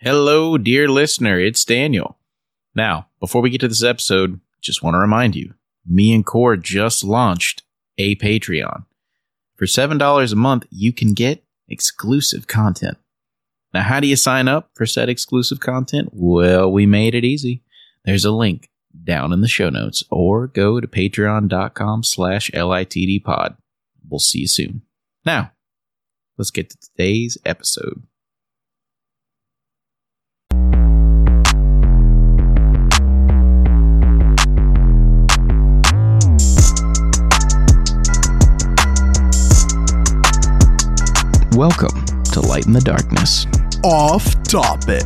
Hello, dear listener. It's Daniel. Now, before we get to this episode, just want to remind you me and Core just launched a Patreon. For $7 a month, you can get exclusive content. Now, how do you sign up for said exclusive content? Well, we made it easy. There's a link down in the show notes or go to patreon.com slash litdpod. We'll see you soon. Now, let's get to today's episode. Welcome to Light in the Darkness. Off topic.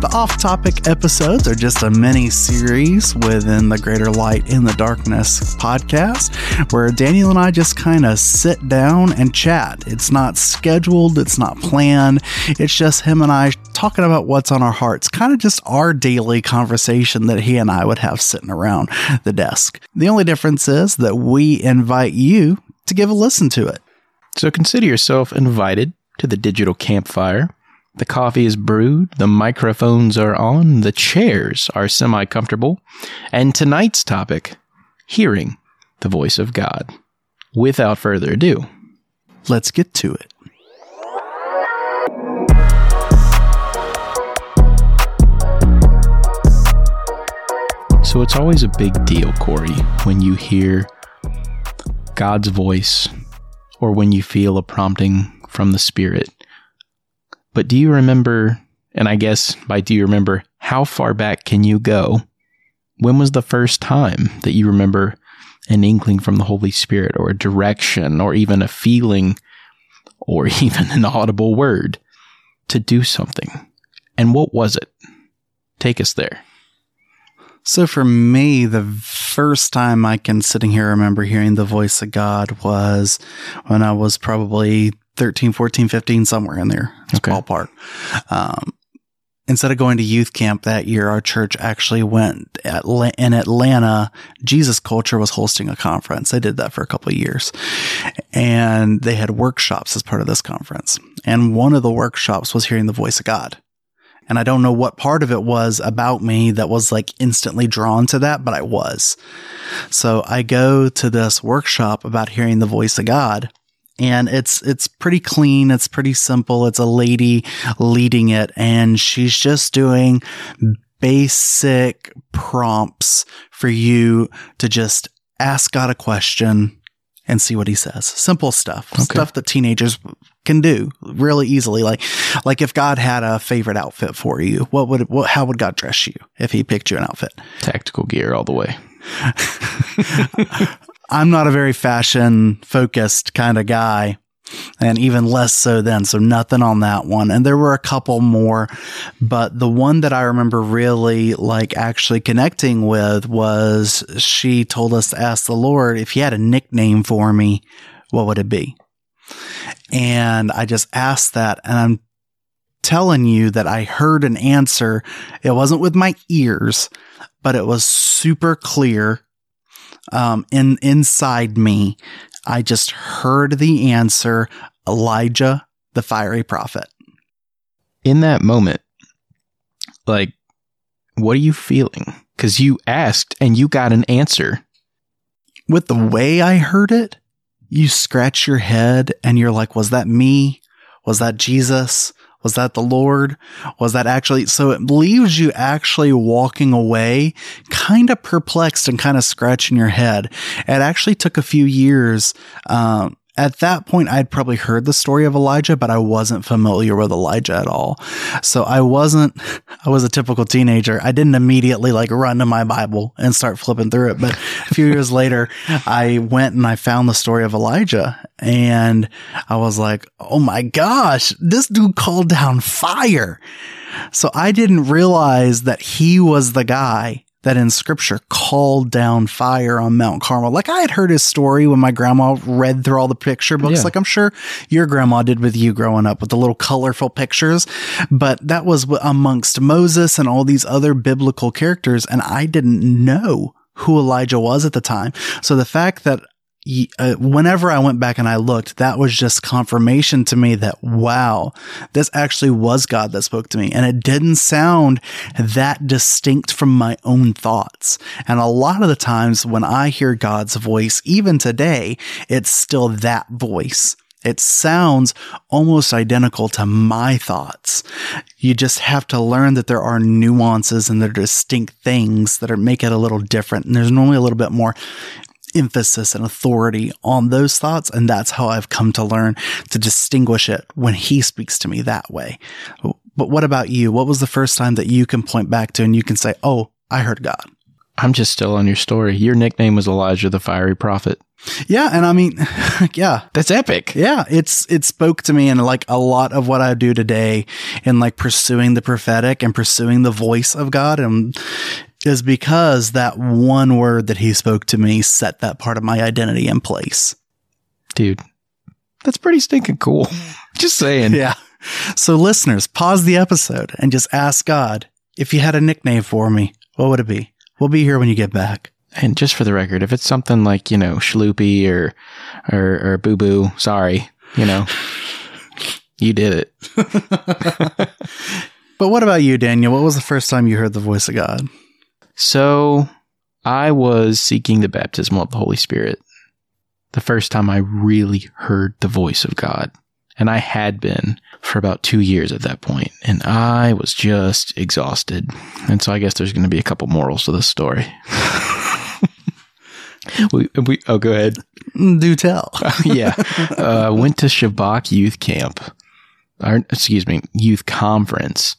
The off topic episodes are just a mini series within the Greater Light in the Darkness podcast where Daniel and I just kind of sit down and chat. It's not scheduled, it's not planned. It's just him and I talking about what's on our hearts, kind of just our daily conversation that he and I would have sitting around the desk. The only difference is that we invite you to give a listen to it. So consider yourself invited to the digital campfire. The coffee is brewed, the microphones are on, the chairs are semi comfortable, and tonight's topic hearing the voice of God. Without further ado, Let's get to it. So it's always a big deal, Cory, when you hear God's voice or when you feel a prompting from the Spirit. But do you remember, and I guess by do you remember, how far back can you go? When was the first time that you remember an inkling from the Holy Spirit or a direction or even a feeling or even an audible word to do something? And what was it? Take us there. So for me, the first time I can sitting here remember hearing the voice of God was when I was probably 13, 14, 15, somewhere in there. Okay. ballpark. Um, instead of going to youth camp that year, our church actually went at, in Atlanta. Jesus Culture was hosting a conference. They did that for a couple of years and they had workshops as part of this conference. And one of the workshops was hearing the voice of God. And I don't know what part of it was about me that was like instantly drawn to that, but I was. So I go to this workshop about hearing the voice of God and it's it's pretty clean, it's pretty simple. It's a lady leading it and she's just doing basic prompts for you to just ask God a question and see what he says. Simple stuff. Stuff that teenagers can do really easily. Like, like if God had a favorite outfit for you, what would, what, how would God dress you if he picked you an outfit? Tactical gear all the way. I'm not a very fashion focused kind of guy. And even less so then. So nothing on that one. And there were a couple more, but the one that I remember really like actually connecting with was she told us to ask the Lord if he had a nickname for me, what would it be? And I just asked that and I'm telling you that I heard an answer. It wasn't with my ears, but it was super clear um, in inside me. I just heard the answer Elijah, the fiery prophet. in that moment, like, what are you feeling? Because you asked and you got an answer. With the way I heard it, you scratch your head and you're like, was that me? Was that Jesus? Was that the Lord? Was that actually? So it leaves you actually walking away kind of perplexed and kind of scratching your head. It actually took a few years. Um, at that point, I'd probably heard the story of Elijah, but I wasn't familiar with Elijah at all. So I wasn't, I was a typical teenager. I didn't immediately like run to my Bible and start flipping through it. But a few years later, I went and I found the story of Elijah and I was like, Oh my gosh, this dude called down fire. So I didn't realize that he was the guy that in scripture called down fire on Mount Carmel. Like I had heard his story when my grandma read through all the picture books, Yeah. like I'm sure your grandma did with you growing up with the little colorful pictures. But that was amongst Moses and all these other biblical characters. And I didn't know who Elijah was at the time. So the fact that uh, whenever I went back and I looked, that was just confirmation to me that, wow, this actually was God that spoke to me. And it didn't sound that distinct from my own thoughts. And a lot of the times when I hear God's voice, even today, it's still that voice. It sounds almost identical to my thoughts. You just have to learn that there are nuances and there are distinct things that are make it a little different. And there's normally a little bit more emphasis and authority on those thoughts. And that's how I've come to learn to distinguish it when he speaks to me that way. But what about you? What was the first time that you can point back to and you can say, Oh, I heard God? I'm just still on your story. Your nickname was Elijah the fiery prophet. Yeah, and I mean, yeah, that's epic. Yeah, it's it spoke to me and like a lot of what I do today in like pursuing the prophetic and pursuing the voice of God and is because that one word that he spoke to me set that part of my identity in place. Dude, that's pretty stinking cool. just saying. Yeah. So listeners, pause the episode and just ask God, if you had a nickname for me, what would it be? We'll be here when you get back. And just for the record, if it's something like, you know, Shloopy or, or, or Boo Boo, sorry, you know, you did it. but what about you, Daniel? What was the first time you heard the voice of God? So I was seeking the baptism of the Holy Spirit the first time I really heard the voice of God. And I had been for about two years at that point, and I was just exhausted. And so I guess there's going to be a couple morals to this story. we, we, oh, go ahead. Do tell. yeah. Uh, went to Shabach Youth Camp, or, excuse me, Youth Conference.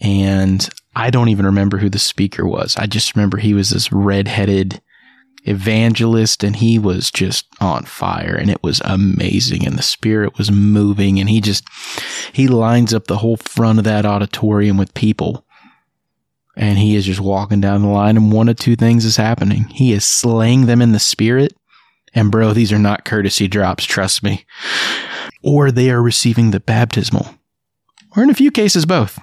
And I don't even remember who the speaker was. I just remember he was this redheaded evangelist and he was just on fire and it was amazing and the spirit was moving and he just he lines up the whole front of that auditorium with people and he is just walking down the line and one of two things is happening. He is slaying them in the spirit and bro these are not courtesy drops trust me. Or they are receiving the baptismal. Or in a few cases both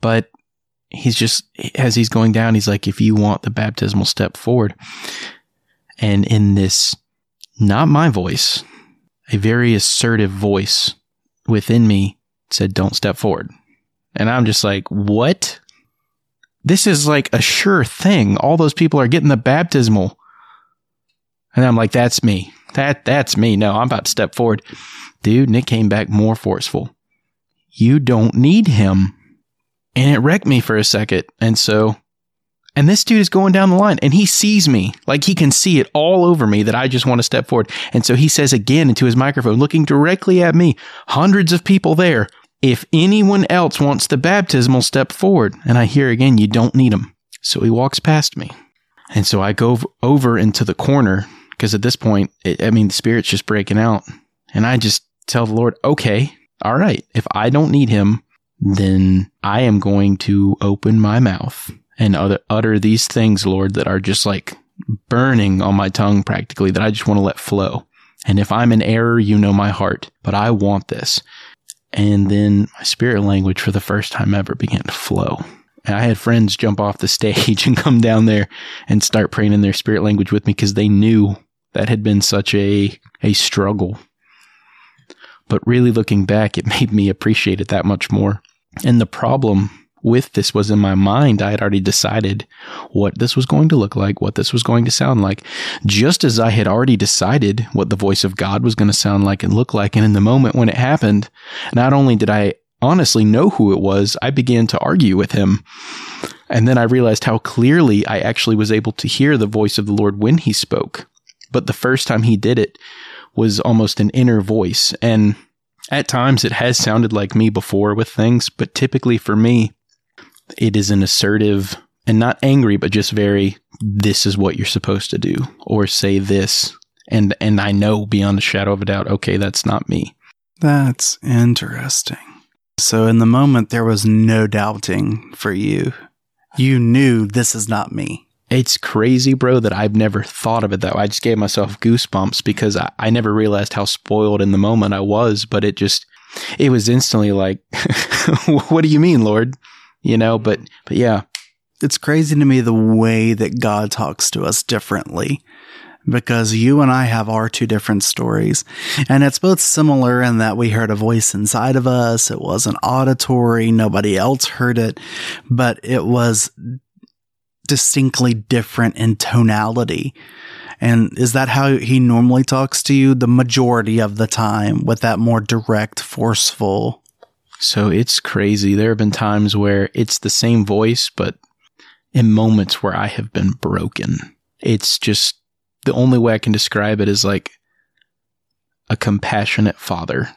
but he's just as he's going down he's like if you want the baptismal step forward and in this not my voice a very assertive voice within me said don't step forward. And i'm just like what? This is like a sure thing. All those people are getting the baptismal. And i'm like that's me. That that's me. No i'm about to step forward. Dude it came back more forceful. You don't need him and it wrecked me for a second. And so, and this dude is going down the line and he sees me like he can see it all over me that I just want to step forward. And so he says again into his microphone, looking directly at me, hundreds of people there. If anyone else wants the baptismal, step forward. And I hear again, you don't need him. So he walks past me. And so I go over into the corner because at this point, it, I mean, the spirit's just breaking out. And I just tell the Lord, okay, all right, if I don't need him, then I am going to open my mouth and utter, these things, Lord, that are just like burning on my tongue practically that I just want to let flow. And if I'm in error, you know my heart, but I want this. And then my spirit language for the first time ever began to flow. And I had friends jump off the stage and come down there and start praying in their spirit language with me because they knew that had been such a, a struggle. But really looking back, it made me appreciate it that much more. And the problem with this was in my mind, I had already decided what this was going to look like, what this was going to sound like, just as I had already decided what the voice of God was going to sound like and look like. And in the moment when it happened, not only did I honestly know who it was, I began to argue with him. And then I realized how clearly I actually was able to hear the voice of the Lord when he spoke. But the first time he did it was almost an inner voice. And at times, it has sounded like me before with things, but typically for me, it is an assertive and not angry, but just very, this is what you're supposed to do, or say this. And, and I know beyond a shadow of a doubt, okay, that's not me. That's interesting. So in the moment, there was no doubting for you. You knew this is not me. It's crazy, bro, that I've never thought of it that way. I just gave myself goosebumps because I, I never realized how spoiled in the moment I was, but it just, it was instantly like, what do you mean, Lord? You know, but, but yeah. It's crazy to me the way that God talks to us differently. because you and I have our two different stories. And it's both similar in that we heard a voice inside of us. It wasn't auditory. Nobody else heard it, but it was distinctly different in tonality. And is that how he normally talks to you the majority of the time with that more direct, forceful? So it's crazy. There have been times where it's the same voice, but in moments where I have been broken. It's just the only way I can describe it is like a compassionate father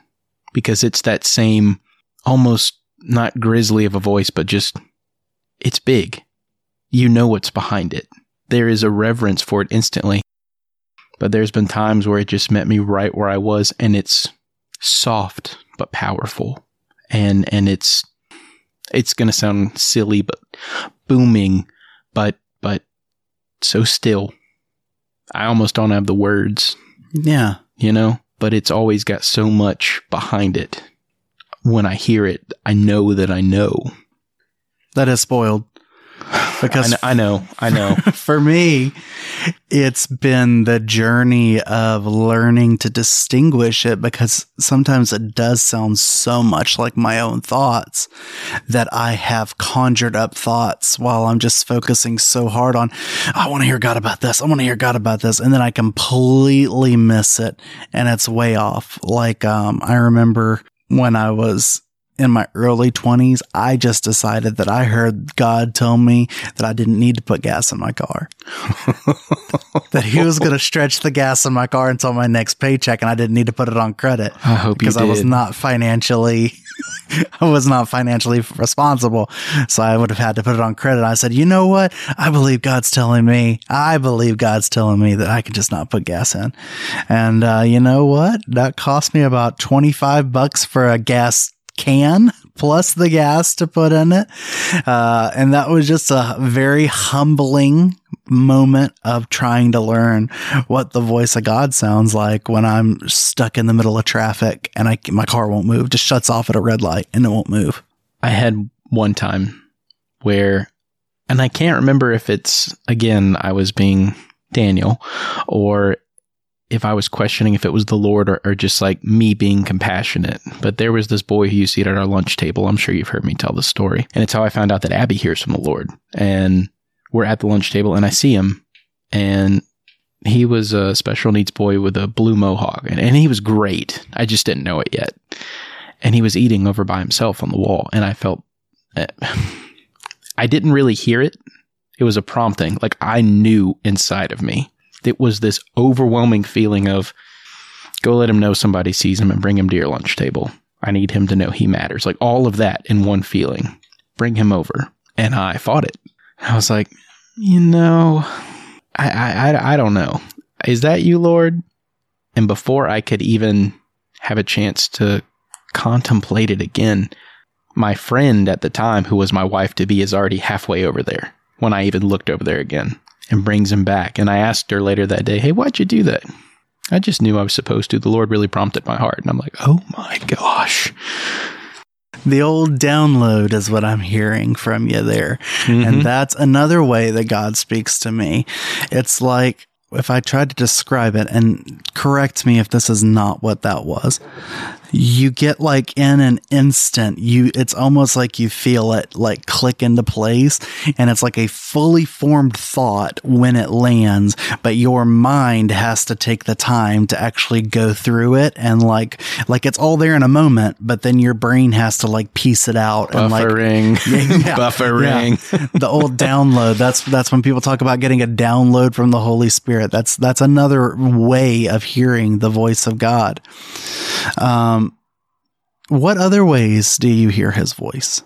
because it's that same almost not grisly of a voice, but just it's big. You know what's behind it. There is a reverence for it instantly. But there's been times where it just met me right where I was and it's soft but powerful. And and it's it's going to sound silly but booming but but so still I almost don't have the words. Yeah. You know, but it's always got so much behind it. When I hear it, I know that I know. That is spoiled. Because I know, I know. I know. for me, it's been the journey of learning to distinguish it because sometimes it does sound so much like my own thoughts that I have conjured up thoughts while I'm just focusing so hard on, I want to hear God about this. I want to hear God about this. And then I completely miss it and it's way off. Like, um, I remember when I was in my early 20s, I just decided that I heard God tell me that I didn't need to put gas in my car. that he was going to stretch the gas in my car until my next paycheck and I didn't need to put it on credit. I hope because I was not financially I was not financially responsible. So I would have had to put it on credit. I said, "You know what? I believe God's telling me. I believe God's telling me that I can just not put gas in." And uh, you know what? That cost me about 25 bucks for a gas can plus the gas to put in it. Uh, and that was just a very humbling moment of trying to learn what the voice of God sounds like when I'm stuck in the middle of traffic and I, my car won't move, just shuts off at a red light and it won't move. I had one time where, and I can't remember if it's, again, I was being Daniel or if I was questioning if it was the Lord or, or, just like me being compassionate. But there was this boy who used to eat at our lunch table. I'm sure you've heard me tell the story. And it's how I found out that Abby hears from the Lord. And we're at the lunch table and I see him and he was a special needs boy with a blue mohawk and, and he was great. I just didn't know it yet. And he was eating over by himself on the wall and I felt uh, I didn't really hear it. It was a prompting. Like I knew inside of me. It was this overwhelming feeling of go let him know somebody sees him and bring him to your lunch table. I need him to know he matters. Like all of that in one feeling. Bring him over. And I fought it. I was like, you know, I, I, I don't know. Is that you, Lord? And before I could even have a chance to contemplate it again, my friend at the time, who was my wife to be, is already halfway over there when I even looked over there again and brings him back. And I asked her later that day, Hey, why'd you do that? I just knew I was supposed to. The Lord really prompted my heart. And I'm like, Oh my gosh. The old download is what I'm hearing from you there. Mm-hmm. And that's another way that God speaks to me. It's like, if I tried to describe it and correct me if this is not what that was, you get like in an instant you it's almost like you feel it like click into place and it's like a fully formed thought when it lands but your mind has to take the time to actually go through it and like like it's all there in a moment but then your brain has to like piece it out buffering and like yeah, buffering. Yeah. the old download that's that's when people talk about getting a download from the holy spirit. That's that's another way of hearing the voice of god. Um what other ways do you hear his voice?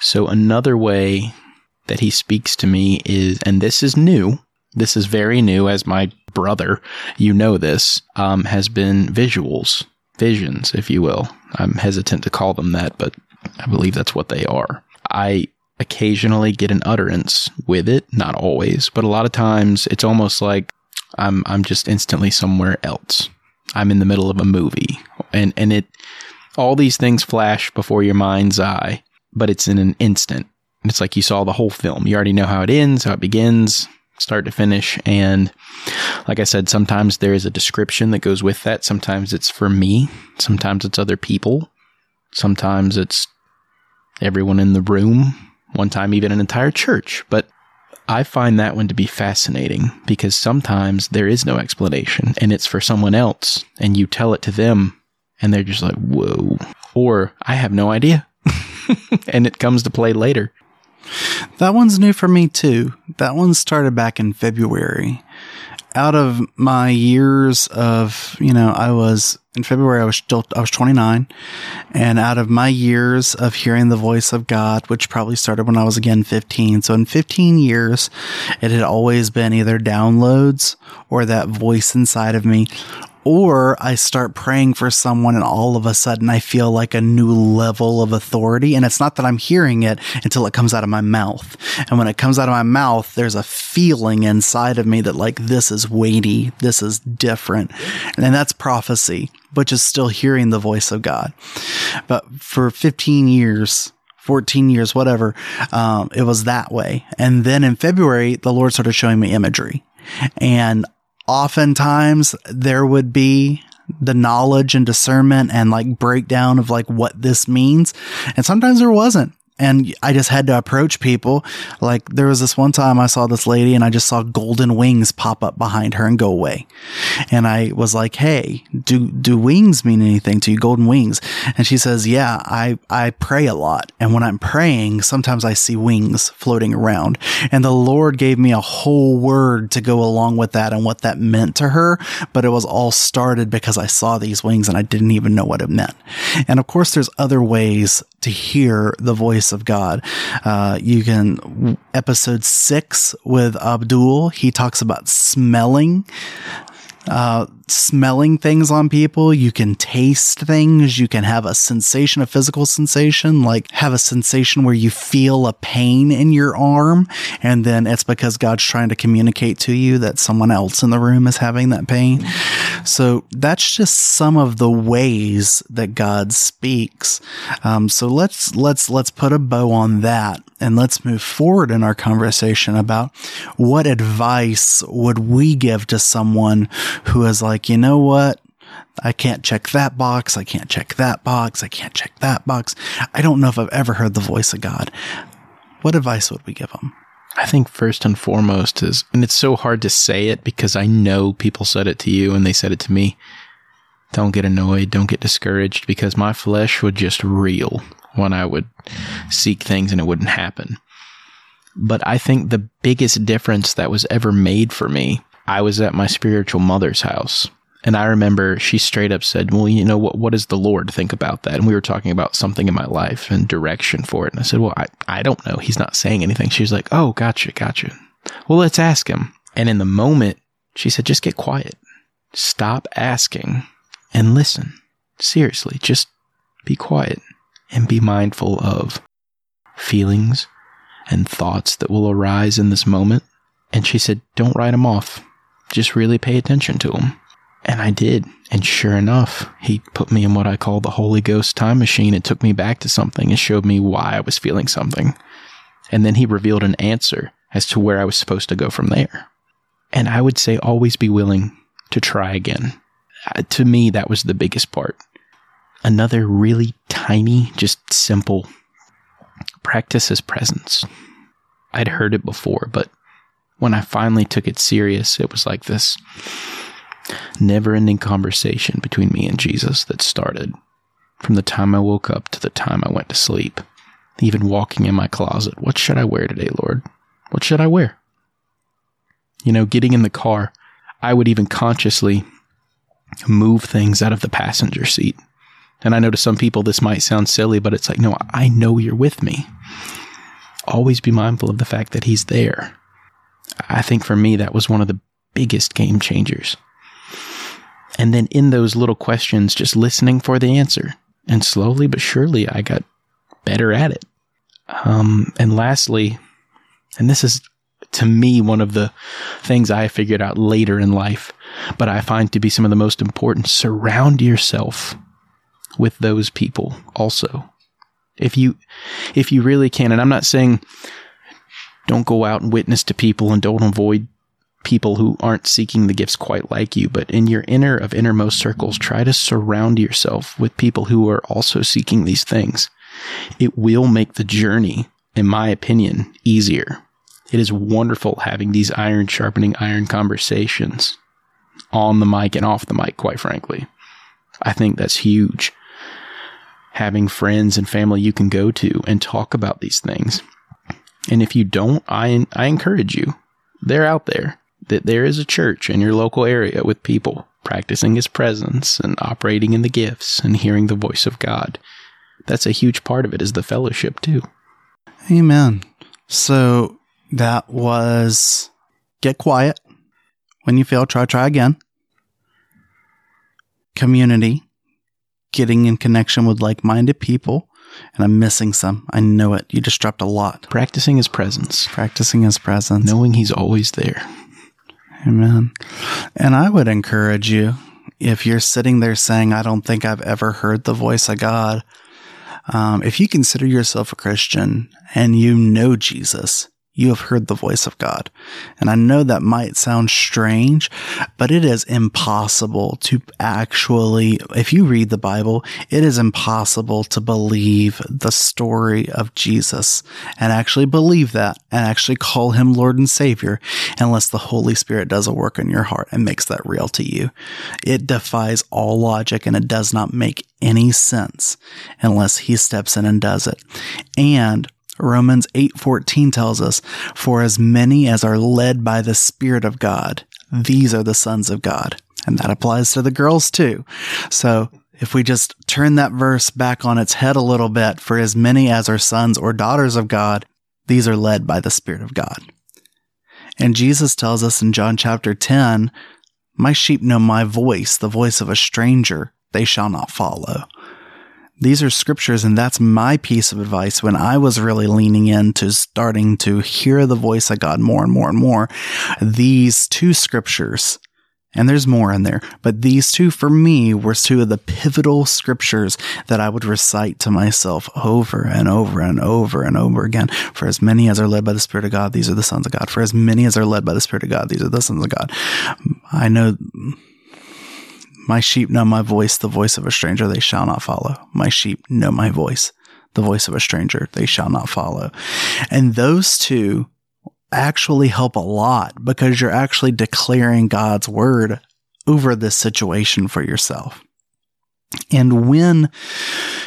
So, another way that he speaks to me is, and this is new, this is very new as my brother, you know this, um, has been visuals, visions, if you will. I'm hesitant to call them that, but I believe that's what they are. I occasionally get an utterance with it, not always, but a lot of times it's almost like I'm I'm just instantly somewhere else. I'm in the middle of a movie and and it all these things flash before your mind's eye, but it's in an instant. It's like you saw the whole film. You already know how it ends, how it begins. start to finish. And like I said, sometimes there is a description that goes with that. Sometimes it's for me. Sometimes it's other people. Sometimes it's everyone in the room. One time, even an entire church. But I find that one to be fascinating because sometimes there is no explanation and it's for someone else and you tell it to them and they're just like, whoa. Or I have no idea. and it comes to play later. That one's new for me too. That one started back in February. Out of my years of, you know, I was in February, I was still, I was 29. And out of my years of hearing the voice of God, which probably started when I was again 15. So in 15 years, it had always been either downloads or that voice inside of me or I start praying for someone and all of a sudden I feel like a new level of authority. And it's not that I'm hearing it until it comes out of my mouth. And when it comes out of my mouth, there's a feeling inside of me that like, this is weighty. This is different. And that's prophecy, which is still hearing the voice of God. But for 15 years, 14 years, whatever, um, it was that way. And then in February, the Lord started showing me imagery. And oftentimes there would be the knowledge and discernment and like breakdown of like what this means. And sometimes there wasn't and I just had to approach people. Like there was this one time I saw this lady and I just saw golden wings pop up behind her and go away. And I was like, Hey, do, do wings mean anything to you? Golden wings. And she says, yeah, I, I pray a lot. And when I'm praying, sometimes I see wings floating around and the Lord gave me a whole word to go along with that and what that meant to her. But it was all started because I saw these wings and I didn't even know what it meant. And of course, there's other ways to hear the voice of God. Uh, you can, episode six with Abdul, he talks about smelling uh, smelling things on people. You can taste things. You can have a sensation, a physical sensation, like have a sensation where you feel a pain in your arm. And then it's because God's trying to communicate to you that someone else in the room is having that pain. So that's just some of the ways that God speaks. Um, so let's, let's, let's put a bow on that and let's move forward in our conversation about what advice would we give to someone who is like, you know what? I can't check that box. I can't check that box. I can't check that box. I don't know if I've ever heard the voice of God. What advice would we give them? I think first and foremost is, and it's so hard to say it because I know people said it to you and they said it to me. Don't get annoyed. Don't get discouraged because my flesh would just reel when I would seek things and it wouldn't happen. But I think the biggest difference that was ever made for me, I was at my spiritual mother's house. And I remember she straight up said, Well, you know, what, what does the Lord think about that? And we were talking about something in my life and direction for it. And I said, Well, I, I don't know. He's not saying anything. She's like, Oh, gotcha, gotcha. Well, let's ask him. And in the moment, she said, Just get quiet. Stop asking and listen. Seriously, just be quiet and be mindful of feelings and thoughts that will arise in this moment. And she said, Don't write them off. Just really pay attention to them. And I did. And sure enough, he put me in what I call the Holy Ghost time machine. It took me back to something and showed me why I was feeling something. And then he revealed an answer as to where I was supposed to go from there. And I would say always be willing to try again. Uh, to me, that was the biggest part. Another really tiny, just simple practice his presence. I'd heard it before, but when I finally took it serious, it was like this never ending conversation between me and Jesus that started from the time I woke up to the time I went to sleep. Even walking in my closet. What should I wear today, Lord? What should I wear? You know, getting in the car, I would even consciously move things out of the passenger seat. And I know to some people this might sound silly, but it's like, no, I know you're with me. Always be mindful of the fact that he's there. I think for me, that was one of the biggest game changers. And then in those little questions, just listening for the answer. And slowly but surely, I got better at it. Um, and lastly, and this is to me one of the things I figured out later in life, but I find to be some of the most important surround yourself with those people also. If you, if you really can, and I'm not saying Don't go out and witness to people and don't avoid people who aren't seeking the gifts quite like you. But in your inner of innermost circles, try to surround yourself with people who are also seeking these things. It will make the journey, in my opinion, easier. It is wonderful having these iron sharpening iron conversations on the mic and off the mic, quite frankly. I think that's huge. Having friends and family you can go to and talk about these things. And if you don't, I, I encourage you. They're out there. That there is a church in your local area with people practicing his presence and operating in the gifts and hearing the voice of God. That's a huge part of it is the fellowship too. Amen. So that was get quiet. When you fail, try, try again. Community, getting in connection with like minded people. And I'm missing some. I know it. You just dropped a lot. Practicing his presence, Practicing his presence. knowing he's always there. Amen. And I would encourage you if you're sitting there saying, I don't think I've ever heard the voice of God, um, if you consider yourself a Christian and you know Jesus, you have heard the voice of God. And I know that might sound strange, but it is impossible to actually, if you read the Bible, it is impossible to believe the story of Jesus and actually believe that and actually call him Lord and Savior unless the Holy Spirit does a work in your heart and makes that real to you. It defies all logic and it does not make any sense unless he steps in and does it. And Romans 8:14 tells us, "For as many as are led by the Spirit of God, these are the sons of God." And that applies to the girls too. So, if we just turn that verse back on its head a little bit, for as many as are sons or daughters of God, these are led by the Spirit of God. And Jesus tells us in John chapter 10, My sheep know my voice, the voice of a stranger they shall not follow. These are scriptures, and that's my piece of advice when I was really leaning into starting to hear the voice of God more and more and more. These two scriptures, and there's more in there, but these two for me were two of the pivotal scriptures that I would recite to myself over and over and over and over again. For as many as are led by the Spirit of God, these are the sons of God. For as many as are led by the Spirit of God, these are the sons of God. I know my sheep know my voice, the voice of a stranger they shall not follow. My sheep know my voice, the voice of a stranger they shall not follow. And those two actually help a lot because you're actually declaring God's word over this situation for yourself. And when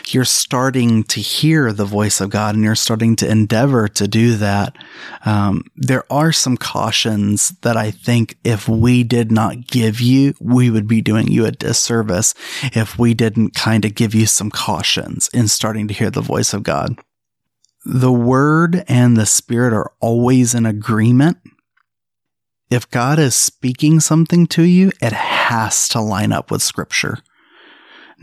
you're starting to hear the voice of God and you're starting to endeavor to do that, um, there are some cautions that I think if we did not give you, we would be doing you a disservice if we didn't kind of give you some cautions in starting to hear the voice of God. The word and the spirit are always in agreement. If God is speaking something to you, it has to line up with scripture.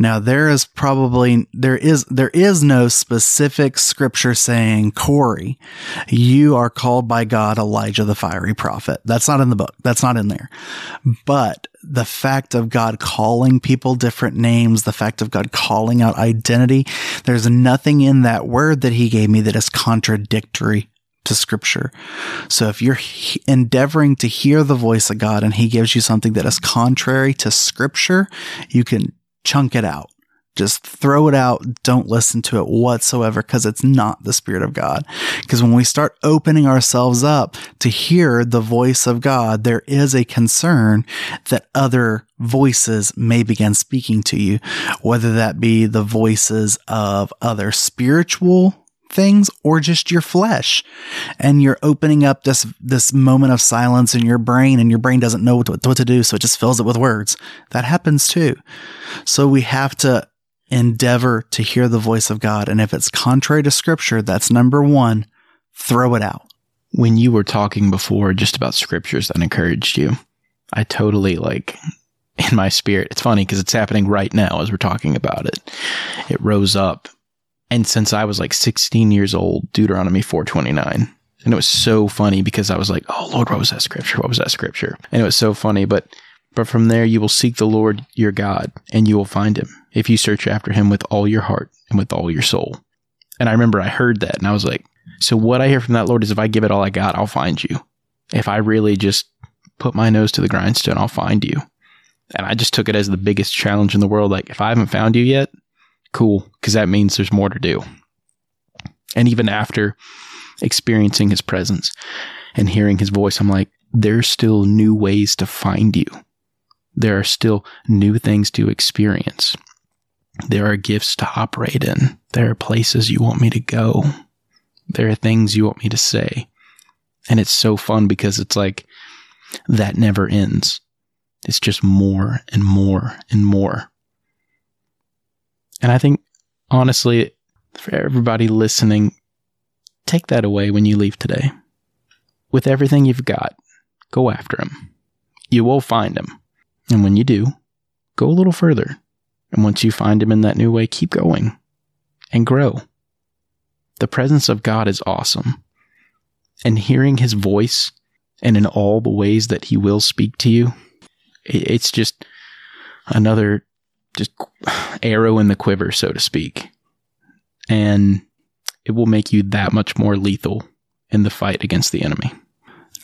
Now there is probably there is there is no specific scripture saying Cory, you are called by God Elijah the fiery prophet. That's not in the book. That's not in there. But the fact of God calling people different names, the fact of God calling out identity, there's nothing in that word that he gave me that is contradictory to scripture. So if you're endeavoring to hear the voice of God and he gives you something that is contrary to scripture, you can chunk it out. Just throw it out. Don't listen to it whatsoever because it's not the Spirit of God. Because when we start opening ourselves up to hear the voice of God, there is a concern that other voices may begin speaking to you, whether that be the voices of other spiritual things or just your flesh and you're opening up this this moment of silence in your brain and your brain doesn't know what to, what to do so it just fills it with words that happens too so we have to endeavor to hear the voice of god and if it's contrary to scripture that's number 1 throw it out When you were talking before just about scriptures that encouraged you, I totally like in my spirit. It's funny because it's happening right now as we're talking about it. It rose up. And since I was like 16 years old, Deuteronomy 429. And it was so funny because I was like, oh Lord, what was that scripture? What was that scripture? And it was so funny. But but from there you will seek the Lord your God, and you will find him, if you search after him with all your heart and with all your soul. And I remember I heard that and I was like, So what I hear from that Lord is if I give it all I got, I'll find you. If I really just put my nose to the grindstone, I'll find you. And I just took it as the biggest challenge in the world. Like, if I haven't found you yet, cool, because that means there's more to do. And even after experiencing his presence and hearing his voice, I'm like, there's still new ways to find you. There are still new things to experience. There are gifts to operate in. There are places you want me to go. There are things you want me to say. And it's so fun because it's like that never ends. It's just more and more and more. And I think, honestly, for everybody listening, take that away when you leave today. With everything you've got, go after him. You will find him. And when you do, go a little further. And once you find him in that new way, keep going and grow. The presence of God is awesome. And hearing his voice and in all the ways that he will speak to you, it's just another just arrow in the quiver, so to speak. And it will make you that much more lethal in the fight against the enemy.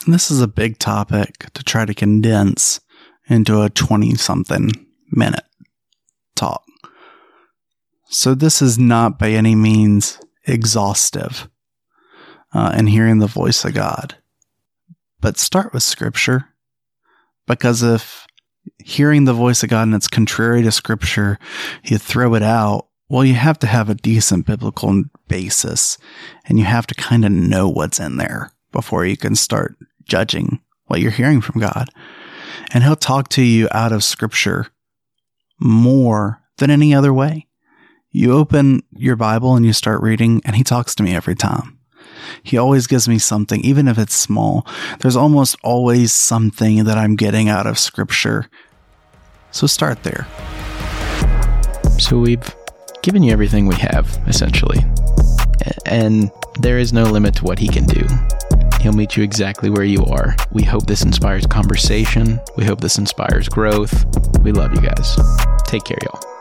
And this is a big topic to try to condense into a 20 something minute talk. So this is not by any means exhaustive uh, in hearing the voice of God. But start with scripture because if hearing the voice of God and it's contrary to scripture, you throw it out, well, you have to have a decent biblical basis and you have to kind of know what's in there before you can start judging what you're hearing from God. And he'll talk to you out of scripture more than any other way. You open your Bible and you start reading and he talks to me every time. He always gives me something, even if it's small. There's almost always something that I'm getting out of scripture. So start there. So we've given you everything we have, essentially. And there is no limit to what he can do. He'll meet you exactly where you are. We hope this inspires conversation. We hope this inspires growth. We love you guys. Take care, y'all.